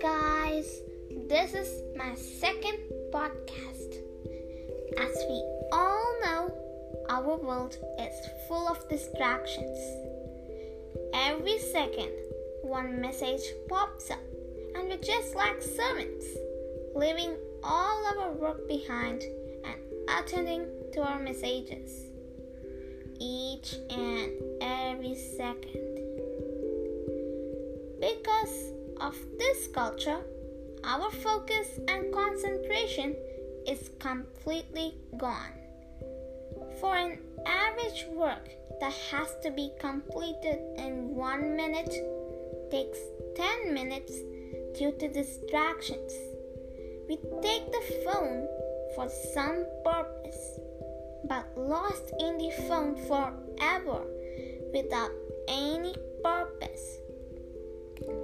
guys, this is my second podcast. As we all know, our world is full of distractions. Every second, one message pops up, and we're just like servants, leaving all our work behind and attending to our messages each and every second. Because of this culture, our focus and concentration is completely gone. For an average work that has to be completed in one minute takes 10 minutes due to distractions. We take the phone for some purpose, but lost in the phone forever without any purpose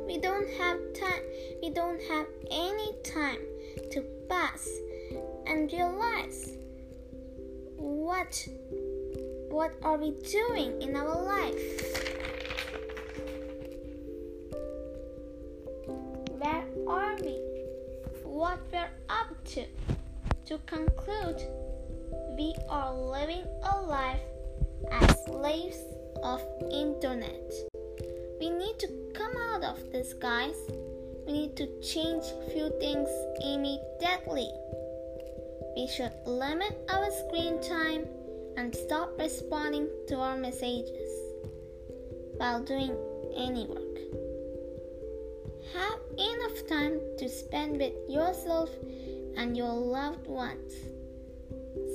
we don't have time we don't have any time to pass and realize what what are we doing in our life. Where are we? What we're up to? To conclude we are living a life as slaves of internet out of this, guys. We need to change few things immediately. We should limit our screen time and stop responding to our messages while doing any work. Have enough time to spend with yourself and your loved ones.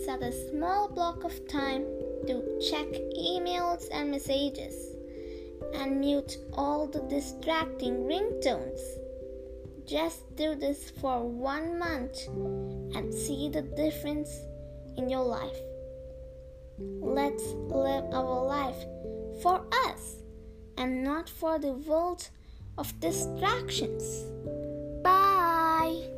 Set a small block of time to check emails and messages and mute all the distracting ringtones. Just do this for one month and see the difference in your life. Let's live our life for us and not for the world of distractions. Bye.